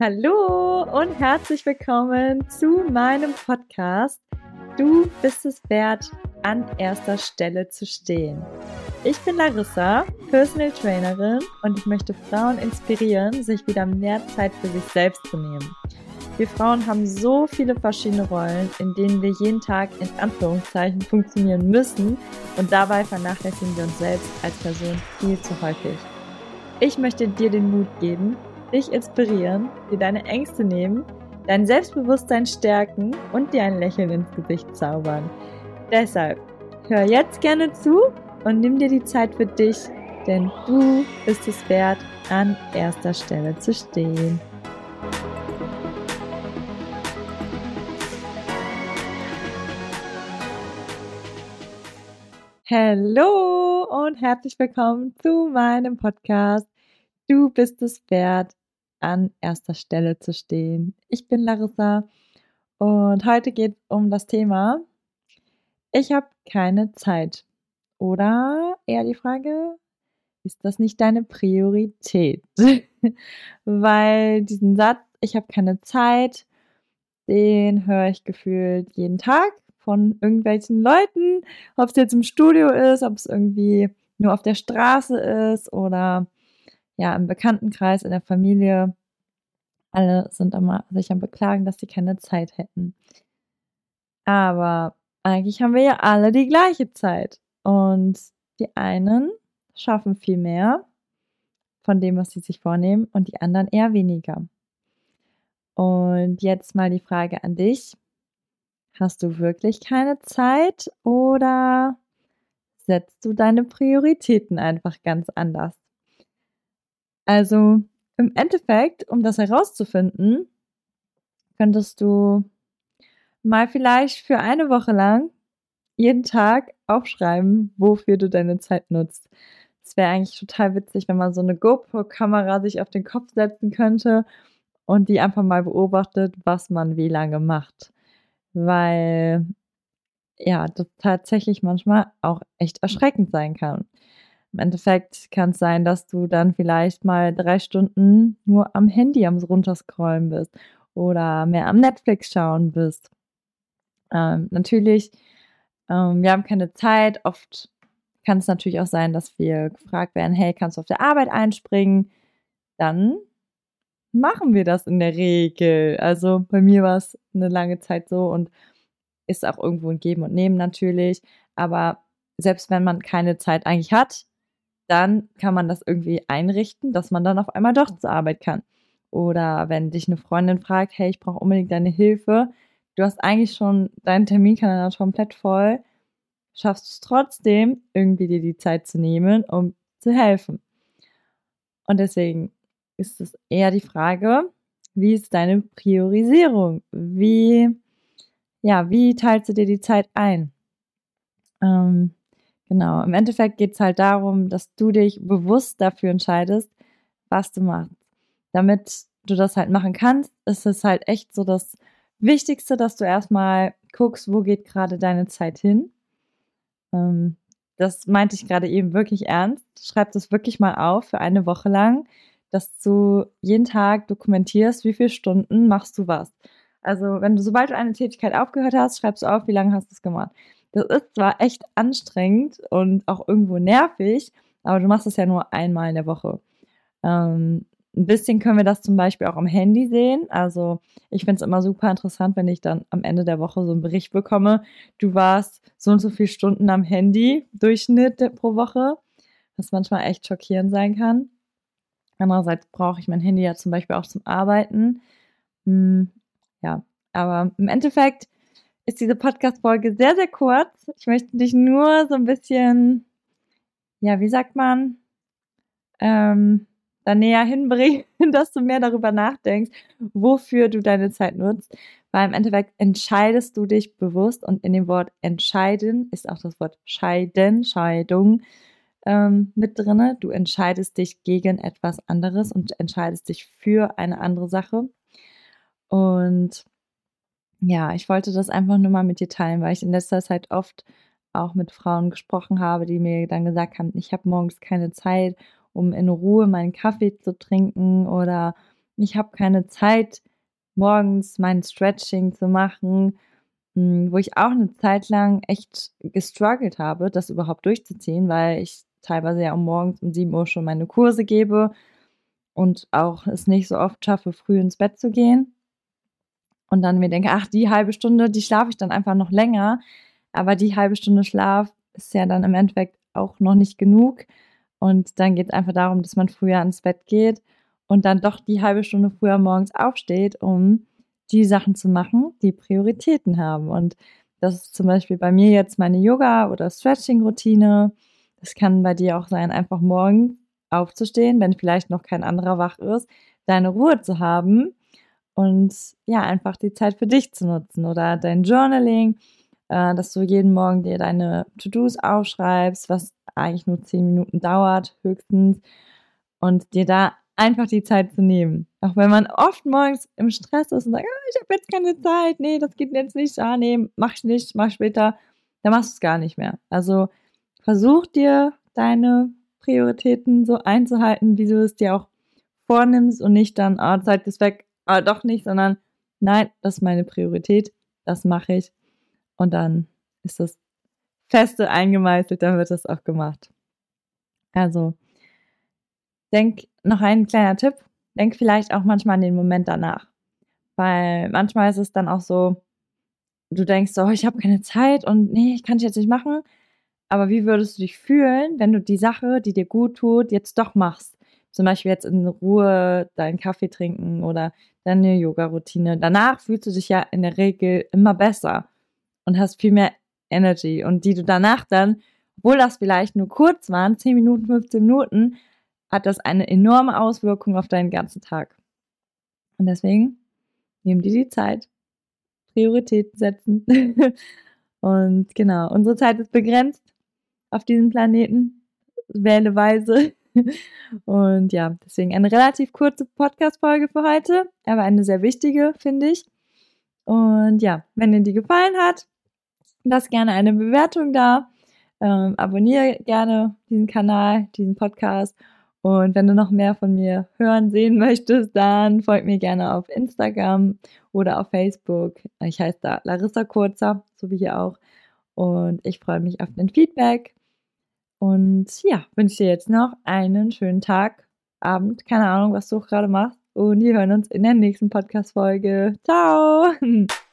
Hallo und herzlich willkommen zu meinem Podcast. Du bist es wert, an erster Stelle zu stehen. Ich bin Larissa, Personal Trainerin und ich möchte Frauen inspirieren, sich wieder mehr Zeit für sich selbst zu nehmen. Wir Frauen haben so viele verschiedene Rollen, in denen wir jeden Tag in Anführungszeichen funktionieren müssen und dabei vernachlässigen wir uns selbst als Person viel zu häufig. Ich möchte dir den Mut geben, dich inspirieren, dir deine Ängste nehmen, dein Selbstbewusstsein stärken und dir ein Lächeln ins Gesicht zaubern. Deshalb hör jetzt gerne zu und nimm dir die Zeit für dich, denn du bist es wert, an erster Stelle zu stehen. Hallo und herzlich willkommen zu meinem Podcast. Du bist es wert, an erster Stelle zu stehen. Ich bin Larissa und heute geht es um das Thema, ich habe keine Zeit. Oder eher die Frage, ist das nicht deine Priorität? Weil diesen Satz, ich habe keine Zeit, den höre ich gefühlt jeden Tag von irgendwelchen Leuten, ob es jetzt im Studio ist, ob es irgendwie nur auf der Straße ist oder ja, im Bekanntenkreis, in der Familie, alle sind immer sich am Beklagen, dass sie keine Zeit hätten. Aber eigentlich haben wir ja alle die gleiche Zeit. Und die einen schaffen viel mehr von dem, was sie sich vornehmen, und die anderen eher weniger. Und jetzt mal die Frage an dich. Hast du wirklich keine Zeit oder setzt du deine Prioritäten einfach ganz anders? Also im Endeffekt, um das herauszufinden, könntest du mal vielleicht für eine Woche lang jeden Tag aufschreiben, wofür du deine Zeit nutzt. Es wäre eigentlich total witzig, wenn man so eine GoPro-Kamera sich auf den Kopf setzen könnte und die einfach mal beobachtet, was man wie lange macht. Weil ja, das tatsächlich manchmal auch echt erschreckend sein kann. Im Endeffekt kann es sein, dass du dann vielleicht mal drei Stunden nur am Handy am runterscrollen bist oder mehr am Netflix schauen bist. Ähm, natürlich, ähm, wir haben keine Zeit. Oft kann es natürlich auch sein, dass wir gefragt werden, hey, kannst du auf der Arbeit einspringen? Dann machen wir das in der Regel. Also bei mir war es eine lange Zeit so und ist auch irgendwo ein Geben und Nehmen natürlich. Aber selbst wenn man keine Zeit eigentlich hat, dann kann man das irgendwie einrichten, dass man dann auf einmal doch zur Arbeit kann. Oder wenn dich eine Freundin fragt, hey, ich brauche unbedingt deine Hilfe, du hast eigentlich schon deinen Terminkalender komplett voll, schaffst du es trotzdem, irgendwie dir die Zeit zu nehmen, um zu helfen. Und deswegen ist es eher die Frage, wie ist deine Priorisierung? Wie, ja, wie teilst du dir die Zeit ein? Ähm, Genau, im Endeffekt geht es halt darum, dass du dich bewusst dafür entscheidest, was du machst. Damit du das halt machen kannst, ist es halt echt so das Wichtigste, dass du erstmal guckst, wo geht gerade deine Zeit hin. Ähm, das meinte ich gerade eben wirklich ernst. Schreib das wirklich mal auf für eine Woche lang, dass du jeden Tag dokumentierst, wie viele Stunden machst du was. Also, wenn du, sobald du eine Tätigkeit aufgehört hast, schreibst du auf, wie lange hast du es gemacht. Das ist zwar echt anstrengend und auch irgendwo nervig, aber du machst es ja nur einmal in der Woche. Ähm, ein bisschen können wir das zum Beispiel auch am Handy sehen. Also ich finde es immer super interessant, wenn ich dann am Ende der Woche so einen Bericht bekomme, du warst so und so viele Stunden am Handy, Durchschnitt pro Woche, was manchmal echt schockierend sein kann. Andererseits brauche ich mein Handy ja zum Beispiel auch zum Arbeiten. Hm, ja, aber im Endeffekt ist diese Podcast-Folge sehr, sehr kurz. Ich möchte dich nur so ein bisschen, ja, wie sagt man, ähm, da näher hinbringen, dass du mehr darüber nachdenkst, wofür du deine Zeit nutzt. Weil im Endeffekt entscheidest du dich bewusst und in dem Wort entscheiden ist auch das Wort scheiden, Scheidung ähm, mit drinne. Du entscheidest dich gegen etwas anderes und entscheidest dich für eine andere Sache. Und ja, ich wollte das einfach nur mal mit dir teilen, weil ich in letzter Zeit oft auch mit Frauen gesprochen habe, die mir dann gesagt haben, ich habe morgens keine Zeit, um in Ruhe meinen Kaffee zu trinken oder ich habe keine Zeit, morgens mein Stretching zu machen, hm, wo ich auch eine Zeit lang echt gestruggelt habe, das überhaupt durchzuziehen, weil ich teilweise ja um morgens um 7 Uhr schon meine Kurse gebe und auch es nicht so oft schaffe, früh ins Bett zu gehen. Und dann mir denke, ach, die halbe Stunde, die schlafe ich dann einfach noch länger. Aber die halbe Stunde Schlaf ist ja dann im Endeffekt auch noch nicht genug. Und dann geht es einfach darum, dass man früher ins Bett geht und dann doch die halbe Stunde früher morgens aufsteht, um die Sachen zu machen, die Prioritäten haben. Und das ist zum Beispiel bei mir jetzt meine Yoga- oder Stretching-Routine. Das kann bei dir auch sein, einfach morgens aufzustehen, wenn vielleicht noch kein anderer wach ist, deine Ruhe zu haben und ja, einfach die Zeit für dich zu nutzen oder dein Journaling, äh, dass du jeden Morgen dir deine To-Dos aufschreibst, was eigentlich nur zehn Minuten dauert, höchstens, und dir da einfach die Zeit zu nehmen. Auch wenn man oft morgens im Stress ist und sagt, oh, ich habe jetzt keine Zeit, nee, das geht jetzt nicht, ah, nee, mach ich nicht, mach später, dann machst du es gar nicht mehr. Also versuch dir deine Prioritäten so einzuhalten, wie du es dir auch vornimmst und nicht dann, ah, Zeit ist weg, ah, doch nicht, sondern nein, das ist meine Priorität, das mache ich. Und dann ist das feste eingemeißelt, dann wird das auch gemacht. Also, denk noch ein kleiner Tipp, denk vielleicht auch manchmal an den Moment danach. Weil manchmal ist es dann auch so, du denkst so, oh, ich habe keine Zeit und nee, ich kann es jetzt nicht machen. Aber wie würdest du dich fühlen, wenn du die Sache, die dir gut tut, jetzt doch machst? Zum Beispiel jetzt in Ruhe deinen Kaffee trinken oder deine Yoga-Routine. Danach fühlst du dich ja in der Regel immer besser und hast viel mehr Energy. Und die du danach dann, obwohl das vielleicht nur kurz waren, 10 Minuten, 15 Minuten, hat das eine enorme Auswirkung auf deinen ganzen Tag. Und deswegen nimm dir die Zeit, Prioritäten setzen. und genau, unsere Zeit ist begrenzt auf diesem Planeten. Wähle weise. Und ja, deswegen eine relativ kurze Podcast-Folge für heute, aber eine sehr wichtige, finde ich. Und ja, wenn dir die gefallen hat, lass gerne eine Bewertung da. Ähm, abonniere gerne diesen Kanal, diesen Podcast. Und wenn du noch mehr von mir hören, sehen möchtest, dann folg mir gerne auf Instagram oder auf Facebook. Ich heiße da Larissa Kurzer, so wie hier auch. Und ich freue mich auf dein Feedback. Und ja, wünsche dir jetzt noch einen schönen Tag, Abend, keine Ahnung, was du gerade machst. Und wir hören uns in der nächsten Podcast-Folge. Ciao!